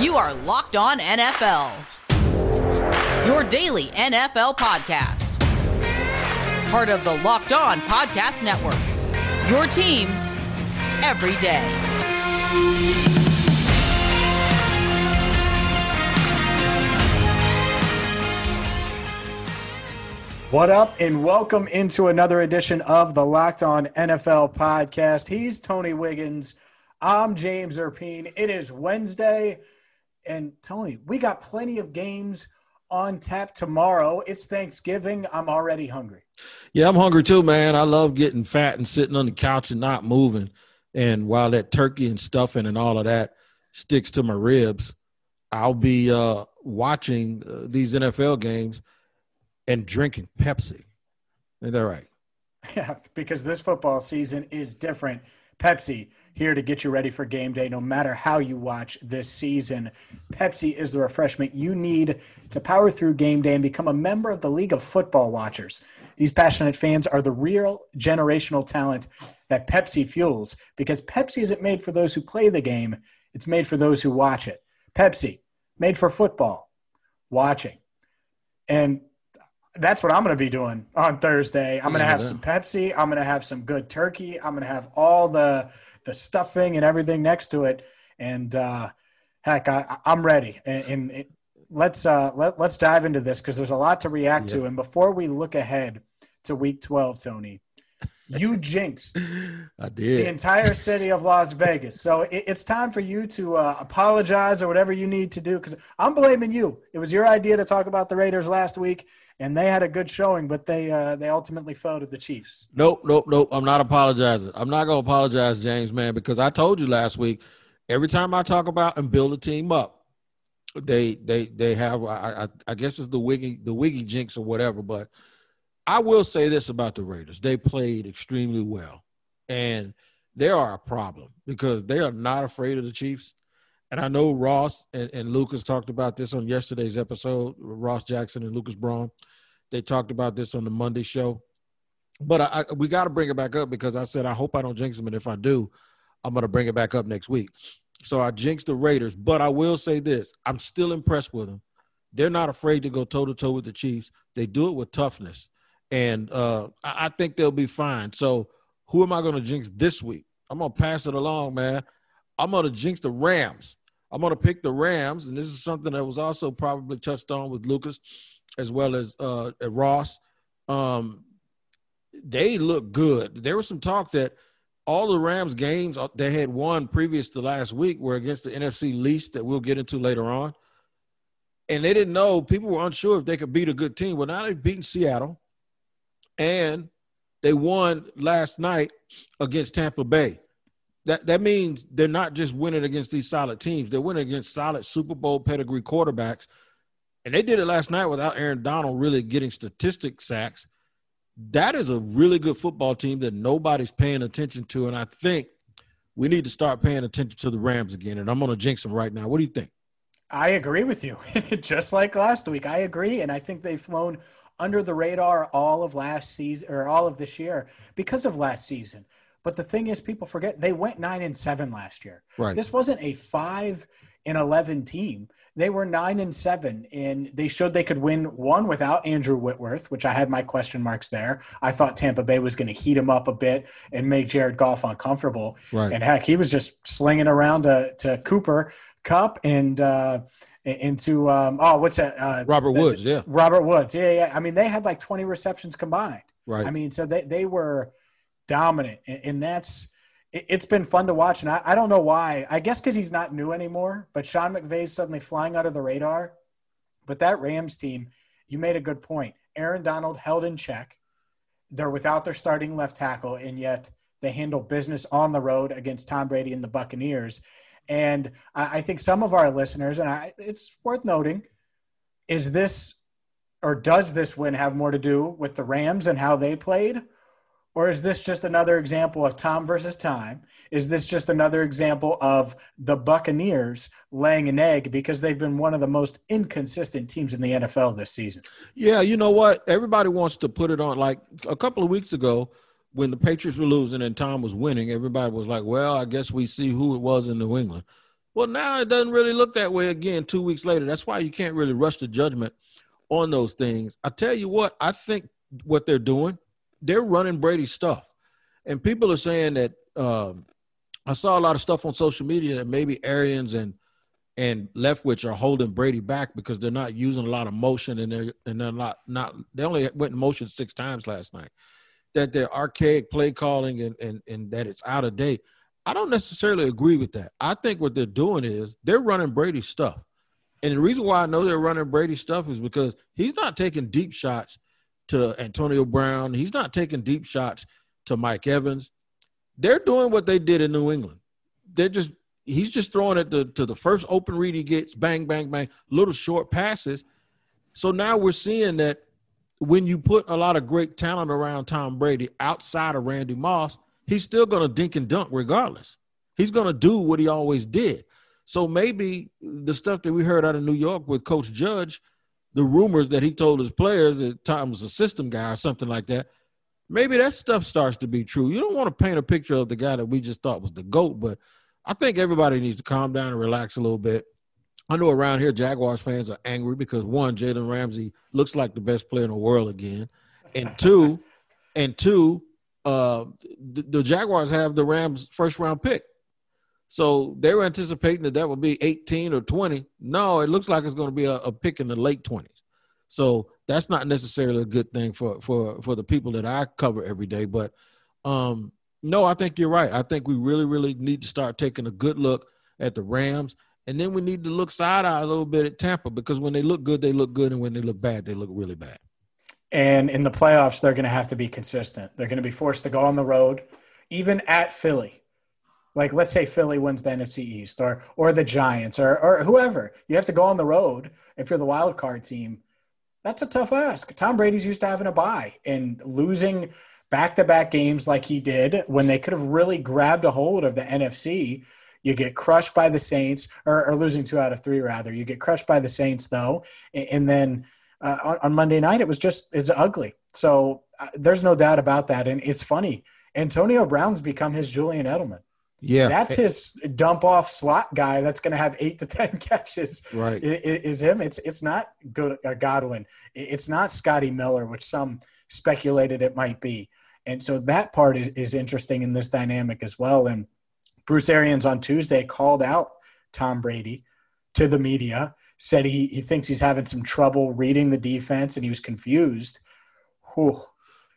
You are Locked On NFL, your daily NFL podcast. Part of the Locked On Podcast Network, your team every day. What up, and welcome into another edition of the Locked On NFL podcast. He's Tony Wiggins. I'm James Rapien. It is Wednesday, and Tony, we got plenty of games on tap tomorrow. It's Thanksgiving. I'm already hungry. Yeah, I'm hungry too, man. I love getting fat and sitting on the couch and not moving. And while that turkey and stuffing and all of that sticks to my ribs, I'll be uh, watching uh, these NFL games and drinking Pepsi. Is that right? Yeah, because this football season is different. Pepsi here to get you ready for game day no matter how you watch this season. Pepsi is the refreshment you need to power through game day and become a member of the League of Football Watchers. These passionate fans are the real generational talent that Pepsi fuels because Pepsi isn't made for those who play the game, it's made for those who watch it. Pepsi, made for football, watching. And that's what I'm going to be doing on Thursday. I'm going to have some Pepsi. I'm going to have some good turkey. I'm going to have all the the stuffing and everything next to it. And uh, heck, I, am ready. And, and it, let's uh, let, let's dive into this because there's a lot to react to. And before we look ahead to Week 12, Tony, you jinxed I did. the entire city of Las Vegas. So it, it's time for you to uh, apologize or whatever you need to do because I'm blaming you. It was your idea to talk about the Raiders last week, and they had a good showing, but they uh, they ultimately fell to the Chiefs. Nope, nope, nope. I'm not apologizing. I'm not gonna apologize, James, man, because I told you last week. Every time I talk about and build a team up, they they they have. I, I, I guess it's the wiggy the wiggy jinx or whatever. But I will say this about the Raiders: they played extremely well, and they are a problem because they are not afraid of the Chiefs. And I know Ross and, and Lucas talked about this on yesterday's episode. Ross Jackson and Lucas Braun they talked about this on the Monday show. But I, I we got to bring it back up because I said I hope I don't jinx them, and if I do, I'm going to bring it back up next week. So I jinxed the Raiders, but I will say this: I'm still impressed with them. They're not afraid to go toe to toe with the Chiefs. They do it with toughness, and uh, I, I think they'll be fine. So who am I going to jinx this week? I'm going to pass it along, man. I'm going to jinx the Rams. I'm going to pick the Rams, and this is something that was also probably touched on with Lucas as well as uh, Ross. Um, they look good. There was some talk that all the Rams games uh, they had won previous to last week were against the NFC least that we'll get into later on. And they didn't know, people were unsure if they could beat a good team. Well, now they've beaten Seattle and they won last night against Tampa Bay. That that means they're not just winning against these solid teams, they're winning against solid Super Bowl pedigree quarterbacks and they did it last night without Aaron Donald really getting statistic sacks. That is a really good football team that nobody's paying attention to, and I think we need to start paying attention to the Rams again. And I'm going to jinx them right now. What do you think? I agree with you. Just like last week, I agree, and I think they've flown under the radar all of last season or all of this year because of last season. But the thing is, people forget they went nine and seven last year. Right. This wasn't a five and eleven team. They were nine and seven, and they showed they could win one without Andrew Whitworth, which I had my question marks there. I thought Tampa Bay was going to heat him up a bit and make Jared Goff uncomfortable. Right. And heck, he was just slinging around to, to Cooper Kupp and uh, into um, oh, what's that? Uh, Robert the, Woods, yeah. Robert Woods, yeah, yeah. I mean, they had like twenty receptions combined. Right. I mean, so they they were dominant, and, and that's it, has been fun to watch. And I, I don't know why. I guess because he's not new anymore. But Sean McVay's suddenly flying out of the radar. But that Rams team, you made a good point. Aaron Donald held in check. They're without their starting left tackle, and yet they handle business on the road against Tom Brady and the Buccaneers. And I, I think some of our listeners, and I, it's worth noting, is this or does this win have more to do with the Rams and how they played? Or is this just another example of Tom versus time? Is this just another example of the Buccaneers laying an egg because they've been one of the most inconsistent teams in the NFL this season? Yeah, you know what? Everybody wants to put it on. Like a couple of weeks ago, when the Patriots were losing and Tom was winning, everybody was like, well, I guess we see who it was in New England. Well, now it doesn't really look that way again two weeks later. That's why you can't really rush the judgment on those things. I tell you what, I think what they're doing, they're running Brady stuff. And people are saying that um, I saw a lot of stuff on social media that maybe Arians and and Leftwich are holding Brady back because they're not using a lot of motion and they're and they're not not they only went in motion six times last night. That they're archaic play calling and and and that it's out of date. I don't necessarily agree with that. I think what they're doing is they're running Brady stuff. And the reason why I know they're running Brady stuff is because he's not taking deep shots to Antonio Brown. He's not taking deep shots to Mike Evans. They're doing what they did in New England. They're just he's just throwing it to, to the first open read he gets, bang, bang, bang, little short passes. So now we're seeing that when you put a lot of great talent around Tom Brady outside of Randy Moss, he's still going to dink and dunk regardless. He's going to do what he always did. So maybe the stuff that we heard out of New York with Coach Judge, the rumors that he told his players that Tom was a system guy or something like that, maybe that stuff starts to be true. You don't want to paint a picture of the guy that we just thought was the GOAT, but I think everybody needs to calm down and relax a little bit. I know around here Jaguars fans are angry because one, Jalen Ramsey looks like the best player in the world again, and two, and two, uh, the, the Jaguars have the Rams first round pick. So they were anticipating that that would be 18 or 20. No, it looks like it's going to be a, a, pick in the late 20s. So that's not necessarily a good thing for for for the people that I cover every day. But um, no, I think you're right. I think we really, really need to start taking a good look at the Rams. And then we need to look side eye a little bit at Tampa because when they look good, they look good. And when they look bad, they look really bad. And in the playoffs, they're going to have to be consistent. They're going to be forced to go on the road, even at Philly. Like, let's say Philly wins the NFC East or, or the Giants or, or whoever. You have to go on the road if you're the wild card team. That's a tough ask. Tom Brady's used to having a bye and losing – back to back games like he did when they could have really grabbed a hold of the NFC. You get crushed by the Saints, or, or losing two out of three, rather. You get crushed by the Saints, though. And then uh, on, on, Monday night, it was just, it's ugly. So uh, there's no doubt about that. And it's funny. Antonio Brown's become his Julian Edelman. Yeah, that's his dump off slot guy. That's going to have eight to ten catches. Right, is, him. It's it's not good. Uh, Godwin. It's not Scotty Miller, which some speculated it might be. And so that part is, is interesting in this dynamic as well. And Bruce Arians on Tuesday called out Tom Brady to the media, said he, he thinks he's having some trouble reading the defense and he was confused. Whew.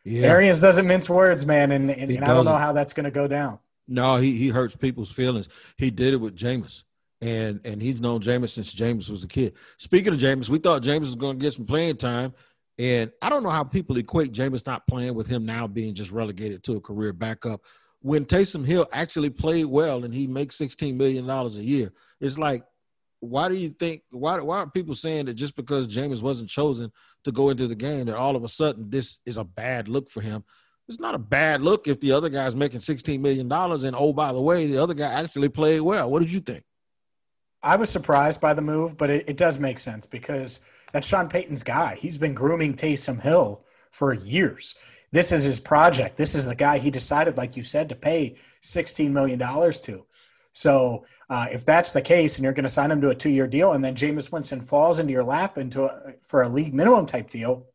Yeah. Arians doesn't mince words, man. And, and, and I don't know how that's going to go down. No, he, he hurts people's feelings. He did it with Jameis. And and he's known Jameis since Jameis was a kid. Speaking of Jameis, we thought Jameis was going to get some playing time. And I don't know how people equate Jameis not playing with him now being just relegated to a career backup. When Taysom Hill actually played well and he makes $16 million a year, it's like, why do you think, why, why are people saying that just because Jameis wasn't chosen to go into the game, that all of a sudden this is a bad look for him? It's not a bad look if the other guy's making $16 million. And oh, by the way, the other guy actually played well. What did you think? I was surprised by the move, but it, it does make sense because – that's Sean Payton's guy. He's been grooming Taysom Hill for years. This is his project. This is the guy he decided, like you said, to pay $16 million to. So uh, if that's the case and you're going to sign him to a two year deal and then Jameis Winston falls into your lap into a, for a league minimum type deal,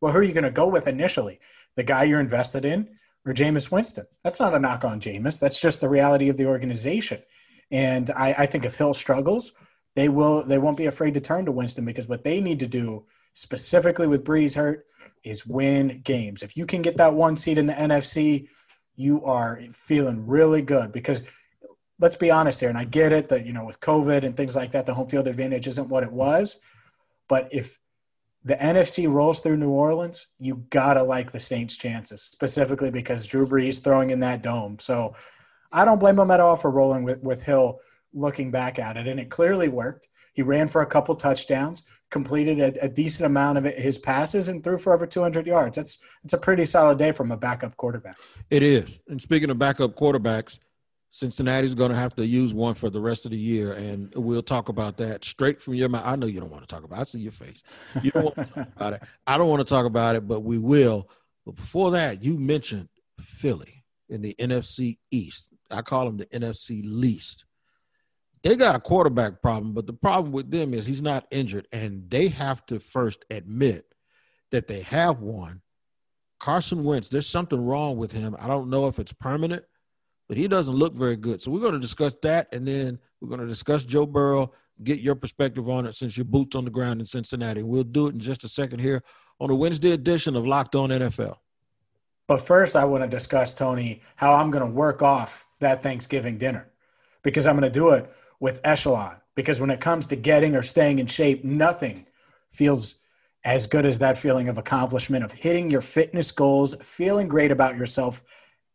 well, who are you going to go with initially? The guy you're invested in or Jameis Winston? That's not a knock on Jameis. That's just the reality of the organization. And I, I think if Hill struggles – they will they won't be afraid to turn to Winston because what they need to do specifically with Brees hurt is win games. If you can get that one seed in the NFC, you are feeling really good because let's be honest here and I get it that you know with COVID and things like that the home field advantage isn't what it was, but if the NFC rolls through New Orleans, you gotta like the Saints' chances, specifically because Drew Brees throwing in that dome. So I don't blame them at all for rolling with, with Hill looking back at it, and it clearly worked. He ran for a couple touchdowns, completed a, a decent amount of his passes, and threw for over 200 yards. That's it's a pretty solid day from a backup quarterback. It is. And speaking of backup quarterbacks, Cincinnati's going to have to use one for the rest of the year, and we'll talk about that straight from your mouth. I know you don't want to talk about. it. I see your face. You don't want to talk about it. I don't want to talk about it, but we will. But before that, you mentioned Philly in the NFC East. I call them the NFC least they got a quarterback problem, but the problem with them is he's not injured, and they have to first admit that they have one. Carson Wentz, there's something wrong with him. I don't know if it's permanent, but he doesn't look very good. So we're going to discuss that, and then we're going to discuss Joe Burrow, get your perspective on it since your boots on the ground in Cincinnati. We'll do it in just a second here on the Wednesday edition of Locked On NFL. But first, I want to discuss, Tony, how I'm going to work off that Thanksgiving dinner because I'm going to do it with Echelon. Because when it comes to getting or staying in shape, nothing feels as good as that feeling of accomplishment of hitting your fitness goals, feeling great about yourself.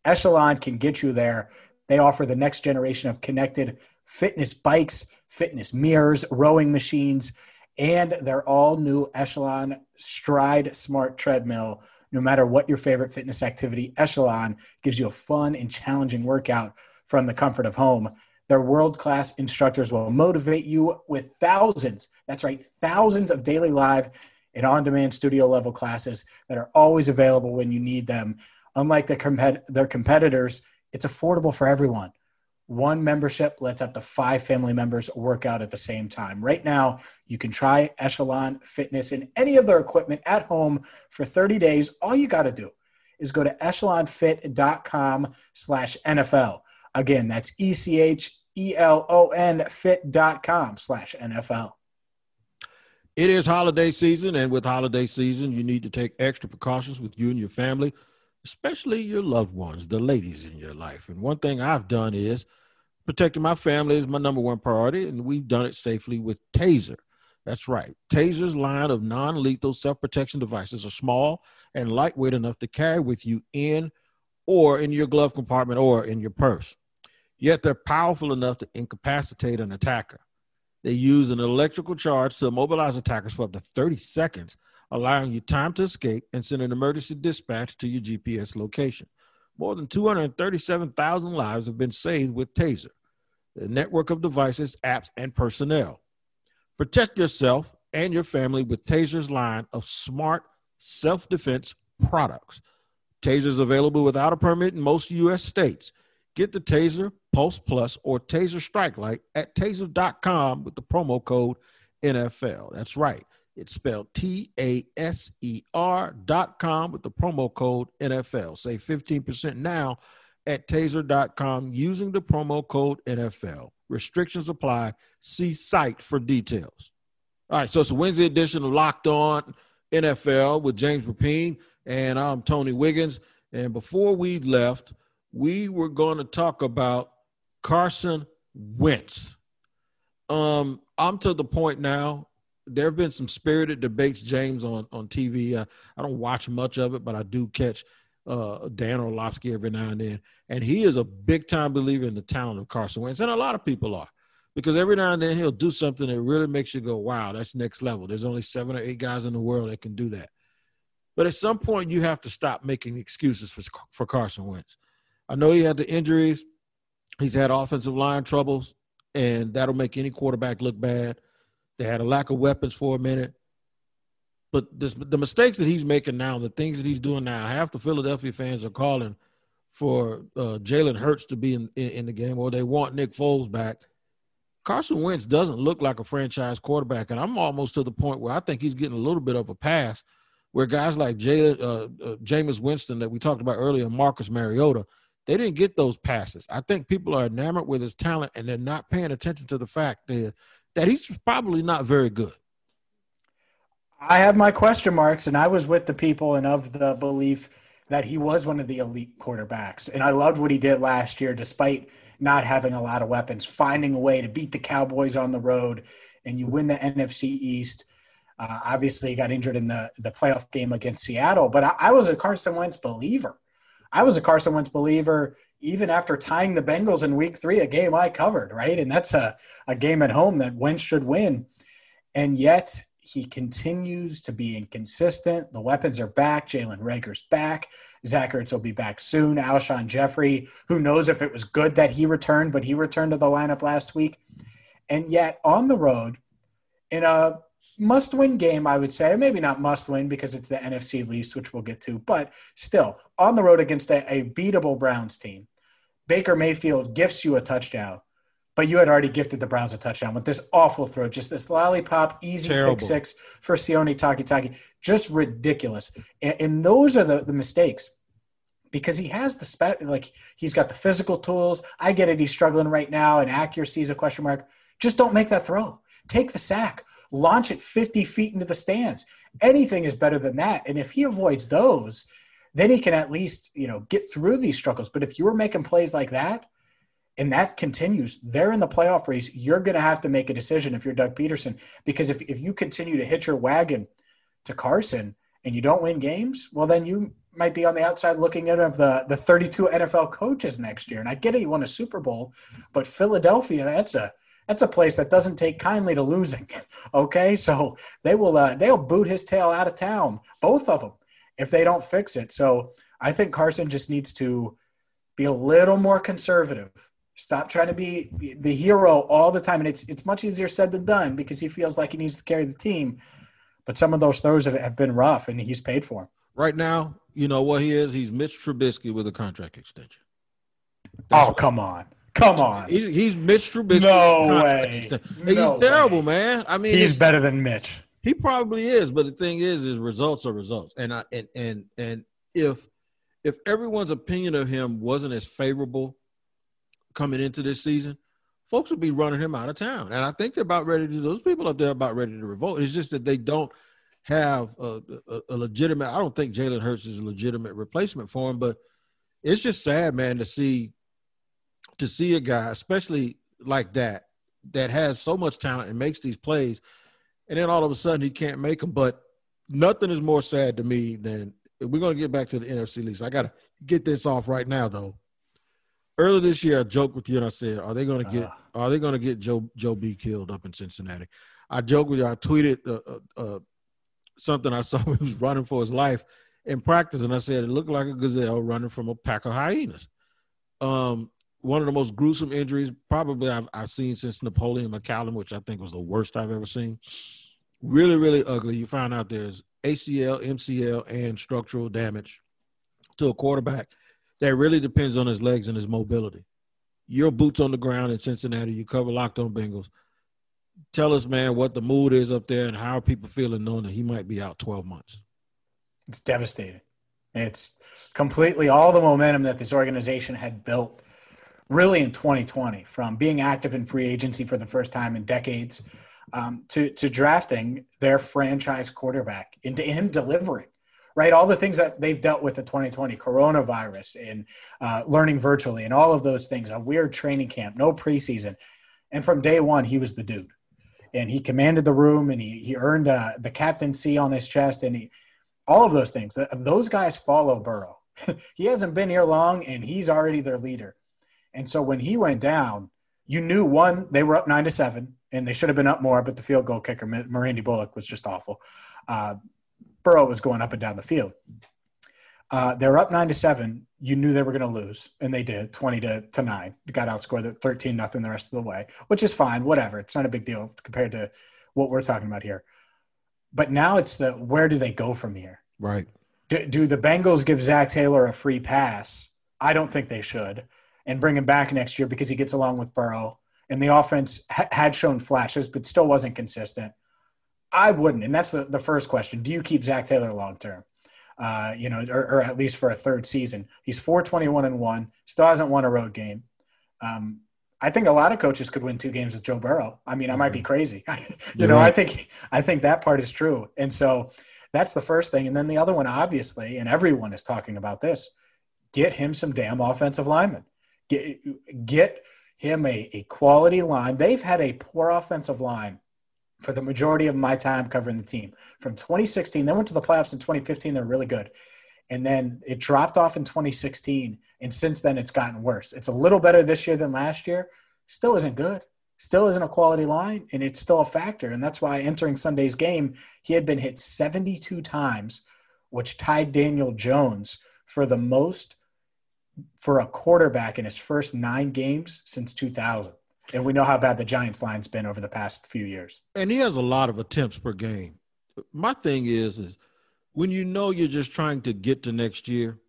Echelon can get you there. They offer the next generation of connected fitness bikes, fitness mirrors, rowing machines, and their all new Echelon Stride Smart Treadmill. No matter what your favorite fitness activity, Echelon gives you a fun and challenging workout from the comfort of home. Their world class instructors will motivate you with thousands, that's right, thousands of daily live and on demand studio level classes that are always available when you need them. Unlike their, compet- their competitors, it's affordable for everyone. One membership lets up to five family members work out at the same time. Right now, you can try Echelon Fitness and any of their equipment at home for 30 days. All you got to do is go to echelonfit.com slash NFL. Again, that's E-C-H-E-L-O-N fit.com slash NFL. It is holiday season, and with holiday season, you need to take extra precautions with you and your family, especially your loved ones, the ladies in your life. And one thing I've done is protecting my family is my number one priority, and we've done it safely with Taser. That's right. Taser's line of non lethal self protection devices are small and lightweight enough to carry with you in or in your glove compartment or in your purse. Yet they're powerful enough to incapacitate an attacker. They use an electrical charge to immobilize attackers for up to 30 seconds, allowing you time to escape and send an emergency dispatch to your GPS location. More than 237,000 lives have been saved with Taser, the network of devices, apps, and personnel. Protect yourself and your family with Taser's line of smart self defense products. Taser is available without a permit in most U.S. states. Get the Taser Pulse Plus or Taser Strike Light at taser.com with the promo code NFL. That's right. It's spelled T A S E R dot com with the promo code NFL. Save 15% now at taser.com using the promo code NFL. Restrictions apply. See site for details. All right, so it's a Wednesday edition of Locked On NFL with James Rapien and I'm Tony Wiggins. And before we left, we were going to talk about Carson Wentz. Um, I'm to the point now. There have been some spirited debates, James, on on TV. Uh, I don't watch much of it, but I do catch uh, Dan Orlovsky every now and then, and he is a big time believer in the talent of Carson Wentz, and a lot of people are, because every now and then he'll do something that really makes you go, "Wow, that's next level." There's only seven or eight guys in the world that can do that. But at some point, you have to stop making excuses for for Carson Wentz. I know he had the injuries. He's had offensive line troubles, and that'll make any quarterback look bad. They had a lack of weapons for a minute. But this, the mistakes that he's making now, the things that he's doing now, half the Philadelphia fans are calling for uh, Jalen Hurts to be in, in, in, the game, or they want Nick Foles back. Carson Wentz doesn't look like a franchise quarterback, and I'm almost to the point where I think he's getting a little bit of a pass. Where guys like Jalen, uh, uh, Jameis Winston that we talked about earlier, Marcus Mariota, they didn't get those passes. I think people are enamored with his talent and they're not paying attention to the fact that, that he's probably not very good. I have my question marks, and I was with the people and of the belief that he was one of the elite quarterbacks. And I loved what he did last year, despite not having a lot of weapons, finding a way to beat the Cowboys on the road, and you win the NFC East. Uh, obviously, he got injured in the, the playoff game against Seattle, but I, I was a Carson Wentz believer. I was a Carson Wentz believer even after tying the Bengals in week three, a game I covered, right? And that's a, a game at home that Wentz should win. And yet he continues to be inconsistent. The weapons are back. Jalen Reagor's back. Zach Ertz will be back soon. Alshon Jeffery, who knows if it was good that he returned, but he returned to the lineup last week. And yet on the road, in a must win game, I would say. Maybe not must win because it's the NFC least, which we'll get to, but still on the road against a, a beatable Browns team. Baker Mayfield gifts you a touchdown, but you had already gifted the Browns a touchdown with this awful throw, just this lollipop, easy Terrible. pick six for Sione Takitaki. Just ridiculous. And, and those are the, the mistakes because he has the spe- like he's got the physical tools. I get it, he's struggling right now, and accuracy is a question mark. Just don't make that throw. Take the sack, launch it 50 feet into the stands. Anything is better than that. And if he avoids those, then he can at least, you know, get through these struggles. But if you're making plays like that, and that continues, they're in the playoff race. You're going to have to make a decision if you're Doug Pederson, because if, if you continue to hitch your wagon to Carson and you don't win games, well, then you might be on the outside looking at of the, the 32 NFL coaches next year. And I get it, you won a Super Bowl, but Philadelphia, that's a that's a place that doesn't take kindly to losing. Okay, so they will uh, they'll boot his tail out of town, both of them, if they don't fix it. So I think Carson just needs to be a little more conservative. Stop trying to be the hero all the time, and it's it's much easier said than done because he feels like he needs to carry the team. But some of those throws have, have been rough, and he's paid for them. Right now, you know what he is? He's Mitch Trubisky with a contract extension. That's oh, come on. Come on. He's, he's Mitch Trubisky. No with a contract way. He's No terrible, way. man. I mean, He's better than Mitch. He probably is, but the thing is, is results are results, and I and and and if if everyone's opinion of him wasn't as favorable coming into this season, folks would be running him out of town, and I think they're about ready to. Those people up there about ready to revolt. It's just that they don't have a, a, a legitimate. I don't think Jalen Hurts is a legitimate replacement for him, but it's just sad, man, to see to see a guy, especially like that, that has so much talent and makes these plays and then all of a sudden he can't make them. But nothing is more sad to me than we're going to get back to the NFC East. I got to get this off right now, though. Earlier this year, I joked with you and I said, "Are they going to get? Are they going to get Joe Joe B killed up in Cincinnati?" I joked with you. I tweeted uh, uh, uh, something I saw he was running for his life in practice, and I said it looked like a gazelle running from a pack of hyenas. Um, one of the most gruesome injuries probably I've, I've seen since Napoleon McCallum, which I think was the worst I've ever seen. Really, really ugly. You find out there's ACL, MCL, and structural damage to a quarterback that really depends on his legs and his mobility. Your boots on the ground in Cincinnati, you cover locked on Bengals. Tell us, man, what the mood is up there and how are people feeling knowing that he might be out 12 months. It's devastating. It's completely all the momentum that this organization had built really in 2020 from being active in free agency for the first time in decades um, to, to drafting their franchise quarterback into him delivering right? All the things that they've dealt with in 2020 coronavirus and uh, learning virtually and all of those things a weird training camp no preseason. And from day one he was the dude. And he commanded the room and he, he earned uh, the captaincy on his chest and he all of those things. Those guys follow burrow. He hasn't been here long and he's already their leader. And so when he went down, you knew one, they were up nine to seven, and they should have been up more, but the field goal kicker, Mi- Mirandy Bullock, was just awful. Uh, Burrow was going up and down the field. Uh, they were up nine to seven. You knew they were going to lose, and they did, twenty to, to nine. Got outscored thirteen nothing the rest of the way, which is fine. Whatever, it's not a big deal compared to what we're talking about here. But now it's the where do they go from here? Right. Do, do the Bengals give Zac Taylor a free pass? I don't think they should, and bring him back next year because he gets along with Burrow. And the offense ha- had shown flashes, but still wasn't consistent. I wouldn't, and that's the, the first question. Do you keep Zac Taylor long term? Uh, you know, or, or at least for a third season. He's four twenty one and one. Still hasn't won a road game. Um, I think a lot of coaches could win two games with Joe Burrow. I mean, I might be crazy. you You're know, I think I think that part is true. And so that's the first thing. And then the other one, obviously, and everyone is talking about this: get him some damn offensive linemen. Get get him a, a quality line. They've had a poor offensive line for the majority of my time covering the team. From 2016, they went to the playoffs in 2015. They're really good. And then it dropped off in 2016. And since then, it's gotten worse. It's a little better this year than last year. Still isn't good. Still isn't a quality line. And it's still a factor. And that's why entering Sunday's game, he had been hit 72 times, which tied Daniel Jones for the most for a quarterback in his first nine games since 2000. And we know how bad the Giants line's been over the past few years. and he has a lot of attempts per game. My thing is, is when you know you're just trying to get to next year,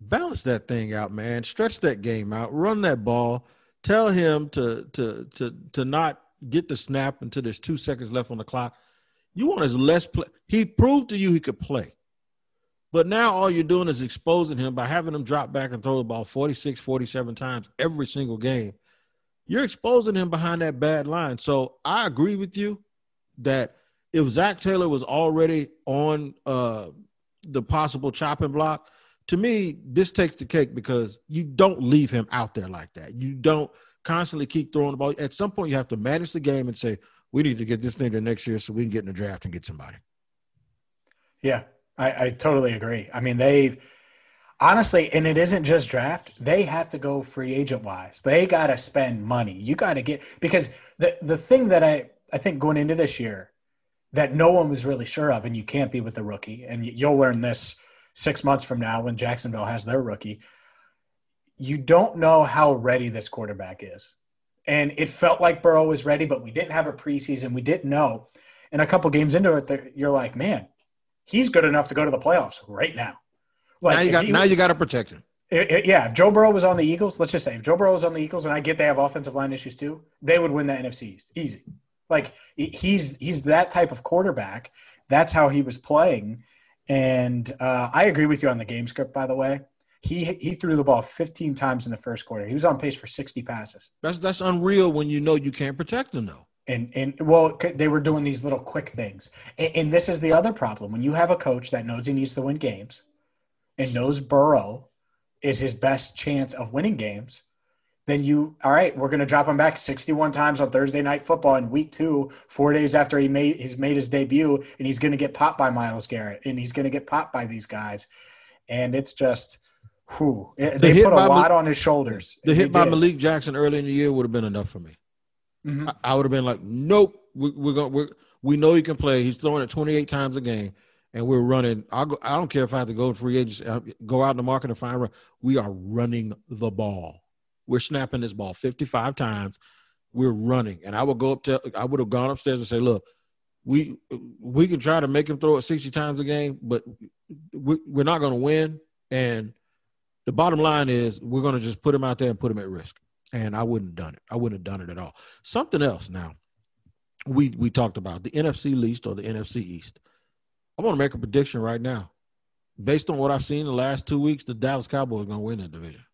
balance that thing out, man. Stretch that game out, run that ball, tell him to to to to not get the snap until there's two seconds left on the clock. You want as less play. He proved to you he could play. But now all you're doing is exposing him by having him drop back and throw the ball 46, 47 times every single game. You're exposing him behind that bad line. So I agree with you that if Zac Taylor was already on uh, the possible chopping block, to me, this takes the cake because you don't leave him out there like that. You don't constantly keep throwing the ball. At some point, you have to manage the game and say, we need to get this thing to next year so we can get in the draft and get somebody. Yeah, I, I totally agree. I mean, they honestly, and it isn't just draft, they have to go free agent wise. They got to spend money. You got to get, because the, the thing that I, I think going into this year that no one was really sure of, and you can't be with a rookie, and you'll learn this six months from now when Jacksonville has their rookie, you don't know how ready this quarterback is. And it felt like Burrow was ready, but we didn't have a preseason. We didn't know. And a couple games into it, you're like, man, he's good enough to go to the playoffs right now. Like now you got he, now you got to protect him. It, it, yeah, if Joe Burrow was on the Eagles, let's just say if Joe Burrow was on the Eagles, and I get they have offensive line issues too, they would win the NFC East easy. Like he's he's that type of quarterback. That's how he was playing, and uh, I agree with you on the game script, by the way. He he threw the ball 15 times in the first quarter. He was on pace for 60 passes. That's that's unreal when you know you can't protect him though. And and well, they were doing these little quick things. And, and this is the other problem when you have a coach that knows he needs to win games, and knows Burrow is his best chance of winning games then you all right we're going to drop him back 61 times on thursday night football in week two four days after he made he's made his debut and he's going to get popped by myles garrett and he's going to get popped by these guys and it's just whew, the they put a lot on his shoulders the hit by did. malik jackson early in the year would have been enough for me mm-hmm. I, I, would have been like nope we, we're going we know he can play he's throwing it 28 times a game and we're running. I'll go, I don't care if I have to go to free agents, uh, go out in the market and find. A we are running the ball. We're snapping this ball 55 times. We're running. And I would go up to, I would have gone upstairs and say, look, we we can try to make him throw it 60 times a game, but we, we're not going to win. And the bottom line is we're going to just put him out there and put him at risk. And I wouldn't have done it. I wouldn't have done it at all. Something else now. We we talked about the NFC least or the NFC East. I want to make a prediction right now. Based on what I've seen the last two weeks, the Dallas Cowboys are going to win that division.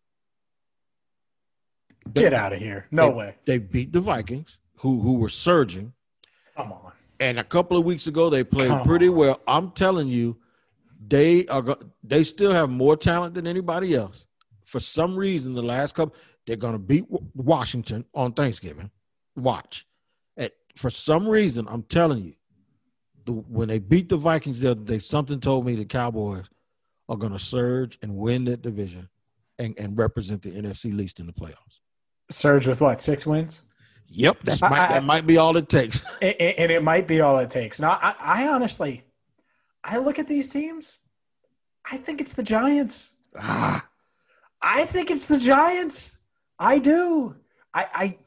They, Get out of here. No they, way. They beat the Vikings, who who were surging. Come on. And a couple of weeks ago, they played Come pretty on. well. I'm telling you, they are they still have more talent than anybody else. For some reason, the last couple, they're going to beat Washington on Thanksgiving. Watch. At, for some reason, I'm telling you, the, when they beat the Vikings the other day, something told me the Cowboys are going to surge and win that division and, and represent the NFC least in the playoffs. Surge with what six wins? Yep, that's I, might, I, that might be all it takes. And, and it might be all it takes. Now, I, I honestly, I look at these teams. I think it's the Giants. Ah. I think it's the Giants. I do. I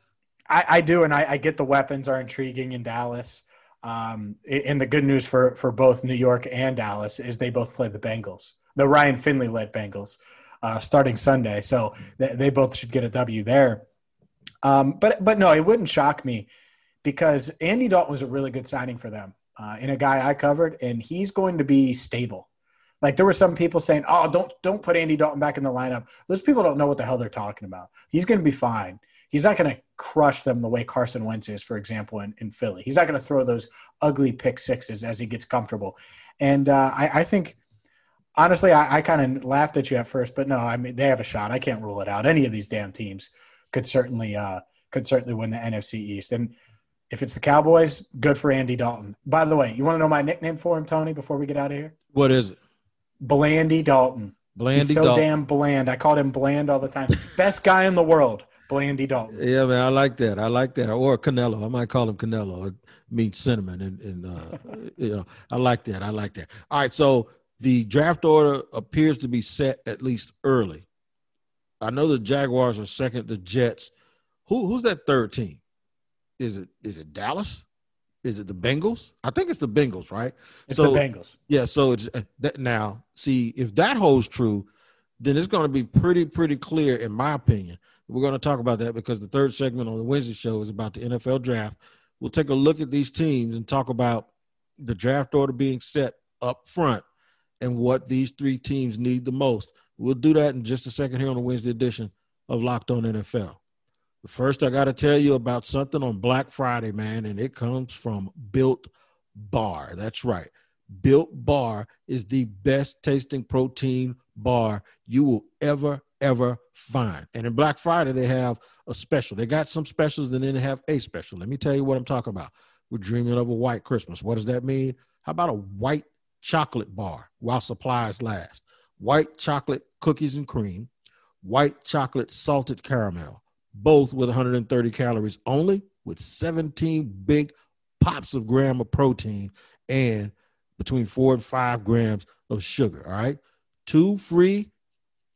I, I do, and I, I, get the weapons are intriguing in Dallas. Um, and the good news for for both New York and Dallas is they both play the Bengals, the Ryan Finley led Bengals uh, starting Sunday. So th- they both should get a W there. Um, but but no, it wouldn't shock me because Andy Dalton was a really good signing for them uh, and a guy I covered, and he's going to be stable. Like there were some people saying, "Oh, don't don't put Andy Dalton back in the lineup." Those people don't know what the hell they're talking about. He's going to be fine. He's not going to crush them the way Carson Wentz is, for example, in, in Philly. He's not going to throw those ugly pick sixes as he gets comfortable. And uh, I, I think honestly, I, I kind of laughed at you at first, but no, I mean they have a shot. I can't rule it out. Any of these damn teams could certainly uh, could certainly win the NFC East. And if it's the Cowboys, good for Andy Dalton. By the way, you want to know my nickname for him, Tony? Before we get out of here, what is it? Blandy Dalton. Blandy He's so Dalton. damn bland. I called him bland all the time. Best guy in the world. Blandy Dalton. Yeah, man, I like that. I like that. Or Canelo. I might call him Canelo. It means cinnamon, and, and uh, you know, I like that. I like that. All right, so the draft order appears to be set at least early. I know the Jaguars are second, the Jets. Who who's that third team? Is it is it Dallas? Is it the Bengals? I think it's the Bengals, right? It's so, the Bengals. Yeah, so it's uh, that now. See, if that holds true, then it's going to be pretty pretty clear in my opinion We're going to talk about that because the third segment on the Wednesday show is about the NFL draft. We'll take a look at these teams and talk about the draft order being set up front and what these three teams need the most. We'll do that in just a second here on the Wednesday edition of Locked On NFL. First, I got to tell you about something on Black Friday, man, and it comes from Built Bar. That's right. Built Bar is the best tasting protein bar you will ever, ever find. And in Black Friday, they have a special. They got some specials and then they have a special. Let me tell you what I'm talking about. We're dreaming of a white Christmas. What does that mean? How about a white chocolate bar while supplies last? White chocolate cookies and cream, white chocolate salted caramel, both with 130 calories only, with 17 big pops of gram of protein and between four and five grams of sugar. All right. Two free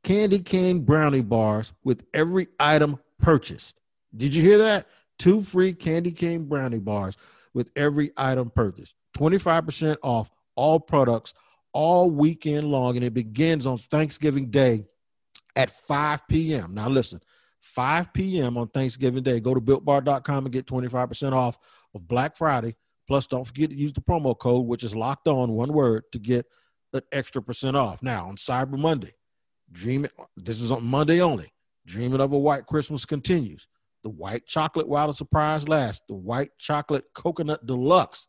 candy cane brownie bars with every item purchased. Did you hear that? Two free candy cane brownie bars with every item purchased. 25% off all products all weekend long. And it begins on Thanksgiving Day at 5 p.m. Now, listen, 5 p.m. on Thanksgiving Day. Go to builtbar.com and get 25% off of Black Friday. Plus, don't forget to use the promo code, which is locked on, one word, to get an extra percent off. Now, on Cyber Monday, dreaming, this is on Monday only. Dreaming of a White Christmas continues. The white chocolate wild surprise lasts. The white chocolate coconut deluxe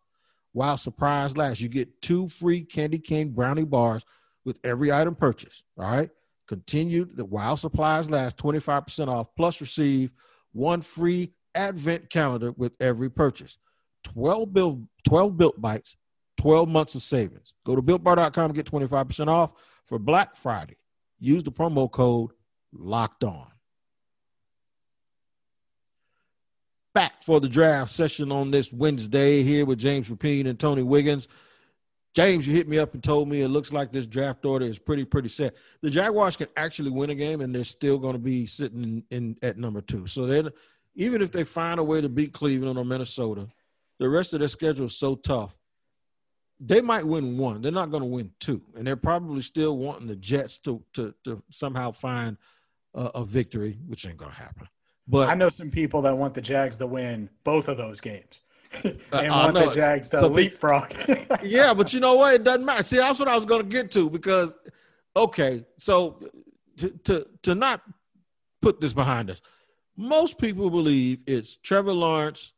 wild surprise lasts. You get two free candy cane brownie bars with every item purchase. All right. Continue the while supplies last 25% off, plus receive one free advent calendar with every purchase. 12 built 12 built bites, 12 months of savings. Go to builtbar.com and get 25% off for Black Friday. Use the promo code locked on. Back for the draft session on this Wednesday here with James Rapien and Tony Wiggins. James, you hit me up and told me it looks like this draft order is pretty, pretty set. The Jaguars can actually win a game, and they're still going to be sitting in, in at number two. So then, even if they find a way to beat Cleveland or Minnesota, the rest of their schedule is so tough. They might win one. They're not going to win two, and they're probably still wanting the Jets to to, to somehow find a, a victory, which ain't going to happen. But I know some people that want the Jags to win both of those games. and uh, want the Jags to leapfrog. yeah, but you know what? It doesn't matter. See, that's what I was going to get to because, okay, so to, to to not put this behind us, most people believe it's Trevor Lawrence,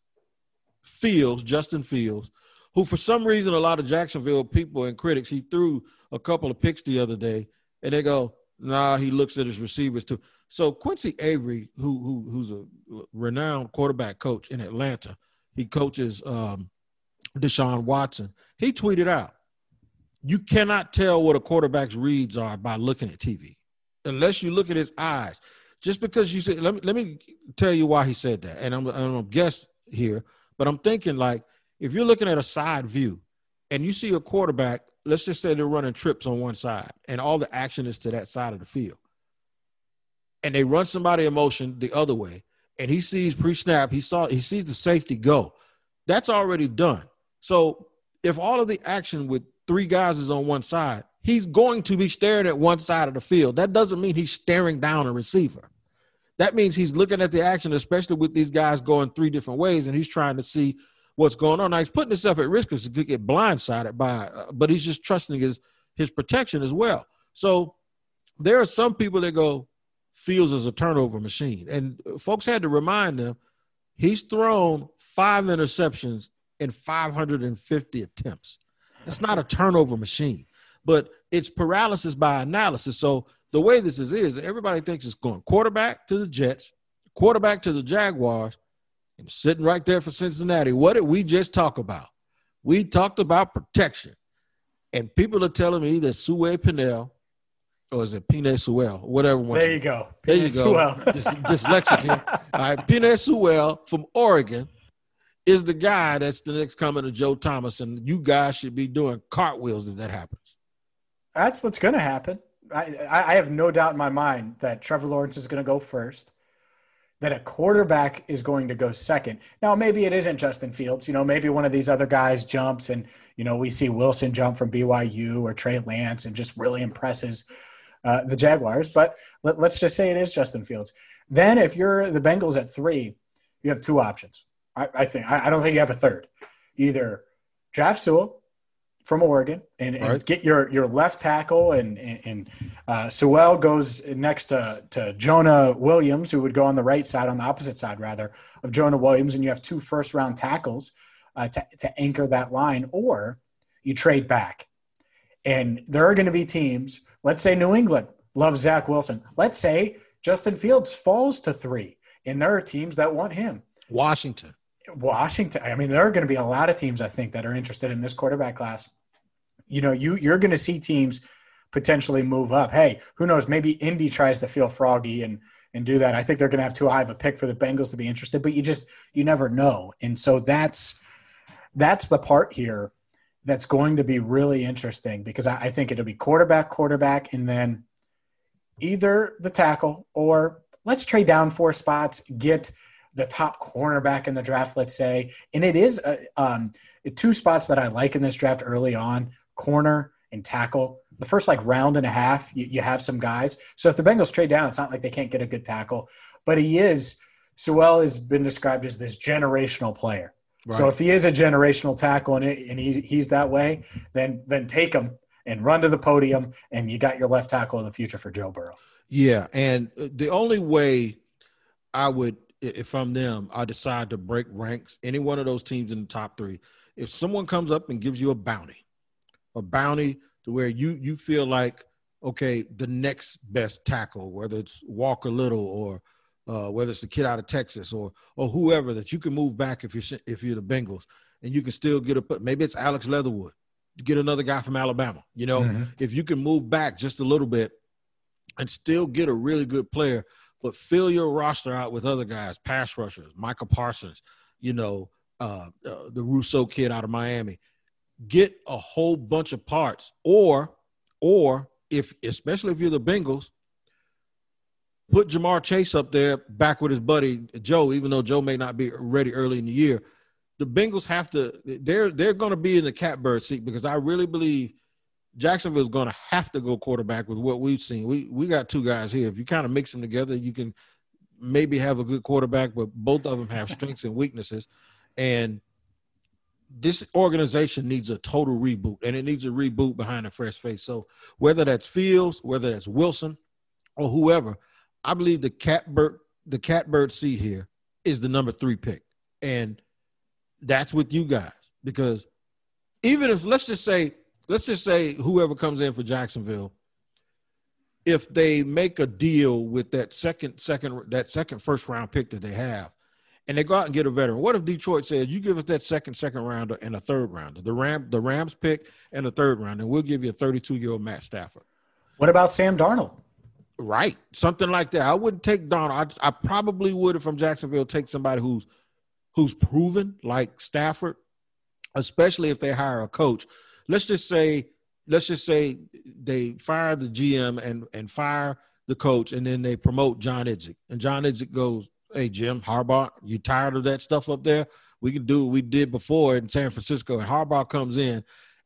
Fields, Justin Fields, who for some reason a lot of Jacksonville people and critics he threw a couple of picks the other day, and they go, "Nah, he looks at his receivers too." So Quincy Avery, who who who's a renowned quarterback coach in Atlanta he coaches um, Deshaun Watson. He tweeted out, "You cannot tell what a quarterback's reads are by looking at TV, unless you look at his eyes." Just because you say, let me let me tell you why he said that, and I'm I'm gonna guess here, but I'm thinking like if you're looking at a side view and you see a quarterback, let's just say they're running trips on one side, and all the action is to that side of the field, and they run somebody in motion the other way and he sees pre-snap, he saw he sees the safety go. That's already done. So if all of the action with three guys is on one side, he's going to be staring at one side of the field. That doesn't mean he's staring down a receiver. That means he's looking at the action, especially with these guys going three different ways, and he's trying to see what's going on. Now he's putting himself at risk because he could get blindsided by, uh, but he's just trusting his his protection as well. So there are some people that go, Fields as a turnover machine. And folks had to remind them he's thrown five interceptions in 550 attempts. It's not a turnover machine, but it's paralysis by analysis. So the way this is, is everybody thinks it's going quarterback to the Jets, quarterback to the Jaguars, and sitting right there for Cincinnati. What did we just talk about? We talked about protection. And people are telling me that Sue Pennell or is it Penei Sewell? Whatever. one. There you go. There you go. dyslexic here. All right. Penei Sewell from Oregon is the guy that's the next coming to Joe Thomas, and you guys should be doing cartwheels if that happens. That's what's going to happen. I, I have no doubt in my mind that Trevor Lawrence is going to go first, that a quarterback is going to go second. Now, maybe it isn't Justin Fields. You know, maybe one of these other guys jumps and, you know, we see Wilson jump from BYU or Trey Lance and just really impresses – uh, the Jaguars. But let, us just say it is Justin Fields. Then if you're the Bengals at three, you have two options. I, I think I, I, don't think you have a third. Either draft Sewell from Oregon and, and right. get your your left tackle and and, and uh, Sewell goes next to to Jonah Williams who would go on the right side on the opposite side rather of Jonah Williams and you have two first round tackles uh, to to anchor that line or you trade back and there are going to be teams let's say New England loves Zach Wilson let's say Justin Fields falls to three and there are teams that want him Washington Washington. I mean, there are going to be a lot of teams I think that are interested in this quarterback class. You know, you you're going to see teams potentially move up. Hey, who knows? Maybe Indy tries to feel froggy and and do that. I think they're going to have too high of a pick for the Bengals to be interested, but you just you never know. And so that's that's the part here that's going to be really interesting because I, I think it'll be quarterback, quarterback, and then either the tackle or let's trade down four spots, get the top cornerback in the draft, let's say. And it is uh, um, two spots that I like in this draft early on corner and tackle. The first like round and a half, you, you have some guys. So if the Bengals trade down, it's not like they can't get a good tackle, but he is. Sewell has been described as this generational player. Right. So if he is a generational tackle and, it, and he's, he's that way, then then take him and run to the podium, and you got your left tackle of the future for Joe Burrow. Yeah, and uh, the only way I would if I'm them, I decide to break ranks, any one of those teams in the top three, if someone comes up and gives you a bounty, a bounty to where you you feel like okay, the next best tackle, whether it's Walker Little or uh, whether it's the kid out of Texas or or whoever that you can move back if you're if you're the Bengals and you can still get a maybe it's Alex Leatherwood, get another guy from Alabama. You know, mm-hmm. if you can move back just a little bit and still get a really good player but fill your roster out with other guys, pass rushers, Michael Parsons, you know, uh, uh, the Rousseau kid out of Miami. Get a whole bunch of parts, or, or if especially if you're the Bengals, put Ja'Marr Chase up there back with his buddy Joe, even though Joe may not be ready early in the year. The Bengals have to they're they're going to be in the catbird seat because I really believe Jacksonville is going to have to go quarterback with what we've seen. We we got two guys here. If you kind of mix them together, you can maybe have a good quarterback, but both of them have strengths and weaknesses. And this organization needs a total reboot, and it needs a reboot behind a fresh face. So whether that's Fields, whether that's Wilson, or whoever, I believe the catbird the catbird seat here is the number three pick, and that's with you guys because even if let's just say let's just say whoever comes in for Jacksonville, if they make a deal with that second, second, that second first round pick that they have, and they go out and get a veteran. What if Detroit says, "You give us that second, second rounder and a third rounder, the Ram, the Rams pick and a third round, and we'll give you a 32 year old Matt Stafford." What about Sam Darnold? Right, something like that. I wouldn't take Darnold. I, I probably would, from Jacksonville, take somebody who's who's proven, like Stafford, especially if they hire a coach let's just say let's just say they fire the GM and and fire the coach, and then they promote John Idzik, and John Idzik goes, "Hey Jim Harbaugh, you tired of that stuff up there? We can do what we did before in San Francisco." And Harbaugh comes in,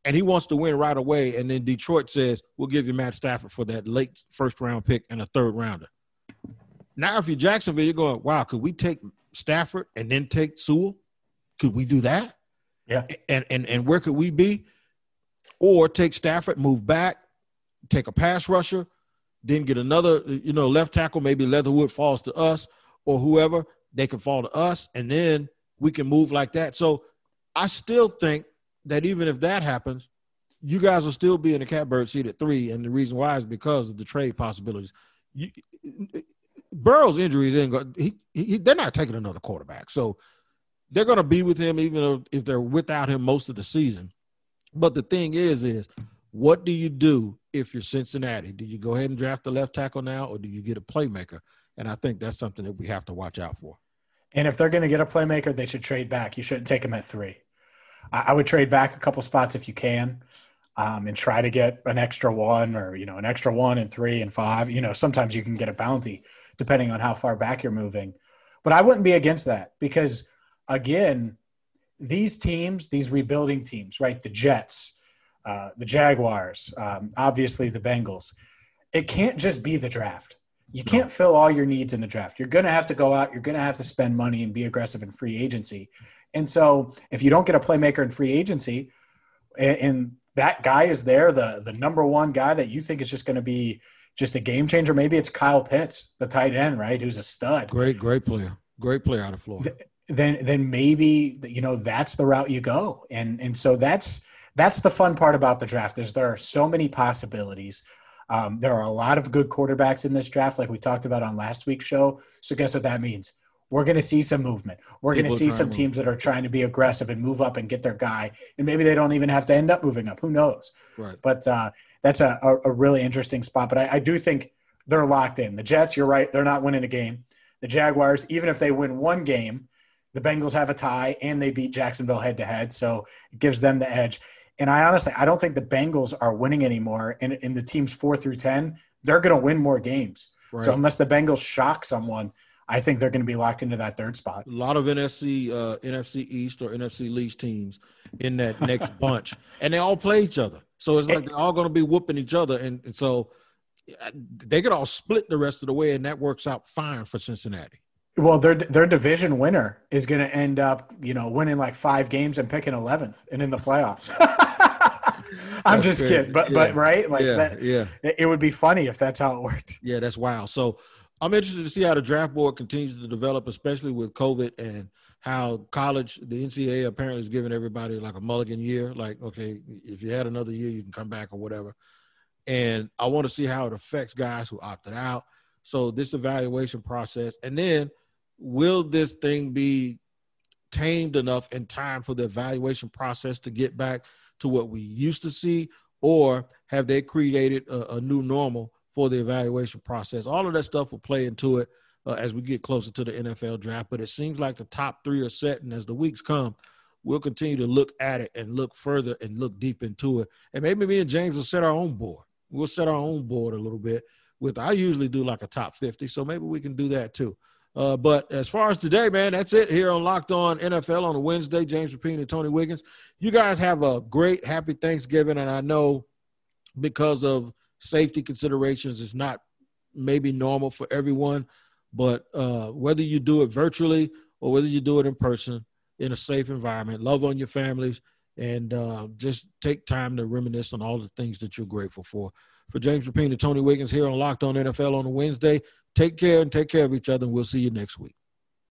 and he wants to win right away, and then Detroit says, "We'll give you Matt Stafford for that late first round pick and a third rounder." Now, if you're Jacksonville, you're going, "Wow, could we take Stafford and then take Sewell? Could we do that?" Yeah. And and and where could we be? or take Stafford, move back, take a pass rusher, then get another, you know, left tackle. Maybe Leatherwood falls to us or whoever. They can fall to us, and then we can move like that. So I still think that even if that happens, you guys will still be in the catbird seat at three, and the reason why is because of the trade possibilities. You, Burrow's injuries ain't going. He, he, they're not taking another quarterback, so they're going to be with him even if they're without him most of the season. But the thing is, is what do you do if you're Cincinnati? Do you go ahead and draft the left tackle now, or do you get a playmaker? And I think that's something that we have to watch out for. And if they're going to get a playmaker, they should trade back. You shouldn't take them at three. I, I would trade back a couple spots if you can, um, and try to get an extra one, or you know, an extra one and three and five. You know, sometimes you can get a bounty depending on how far back you're moving. But I wouldn't be against that because, again, these teams, these rebuilding teams, right? The Jets, uh, the Jaguars, um, obviously the Bengals. It can't just be the draft. You can't fill all your needs in the draft. You're going to have to go out. You're going to have to spend money and be aggressive in free agency. And so, if you don't get a playmaker in free agency, and, and that guy is there, the the number one guy that you think is just going to be just a game changer, maybe it's Kyle Pitts, the tight end, right? Who's a stud. Great, great player. Great player out of Florida. Then, then maybe you know that's the route you go, and and so that's that's the fun part about the draft. Is there are so many possibilities. Um, there are a lot of good quarterbacks in this draft, like we talked about on last week's show. So guess what that means? We're going to see some movement. We're going to see some teams that are trying to be aggressive and move up and get their guy, and maybe they don't even have to end up moving up. Who knows? Right. But uh, that's a, a, really interesting spot. But I, I do think they're locked in. The Jets, you're right, they're not winning a game. The Jaguars, even if they win one game, the Bengals have a tie and they beat Jacksonville head to head, so it gives them the edge. And I honestly, I don't think the Bengals are winning anymore. And in the teams four through 10, they're going to win more games. Right. So unless the Bengals shock someone, I think they're going to be locked into that third spot. A lot of NFC, uh, NFC East or NFC Least teams in that next bunch, and they all play each other. So it's like they're all going to be whooping each other, and, and so they could all split the rest of the way, and that works out fine for Cincinnati. Well, their their division winner is going to end up, you know, winning like five games and picking eleventh and in the playoffs. I'm just crazy. kidding, but yeah. but right, like yeah, that. Yeah, it would be funny if that's how it worked. Yeah, that's wild. So I'm interested to see how the draft board continues to develop, especially with COVID and how college, the NCAA apparently is giving everybody like a mulligan year. Like, okay, if you had another year, you can come back or whatever. And I want to see how it affects guys who opted out. So this evaluation process, and then will this thing be tamed enough in time for the evaluation process to get back to what we used to see, or have they created a, a new normal for the evaluation process? All of that stuff will play into it uh, as we get closer to the NFL draft. But it seems like the top three are set, and as the weeks come, we'll continue to look at it and look further and look deep into it. And maybe me and James will set our own board. We'll set our own board a little bit. With I usually do like a top fifty, so maybe we can do that too. Uh, but as far as today, man, that's it here on Locked On NFL on a Wednesday. James Rapien and Tony Wiggins. You guys have a great, happy Thanksgiving, and I know because of safety considerations, is not maybe normal for everyone. But uh, whether you do it virtually or whether you do it in person in a safe environment, love on your families, and uh, just take time to reminisce on all the things that you're grateful for. For James Rapien and Tony Wiggins here on Locked On NFL on a Wednesday. Take care and take care of each other, and we'll see you next week.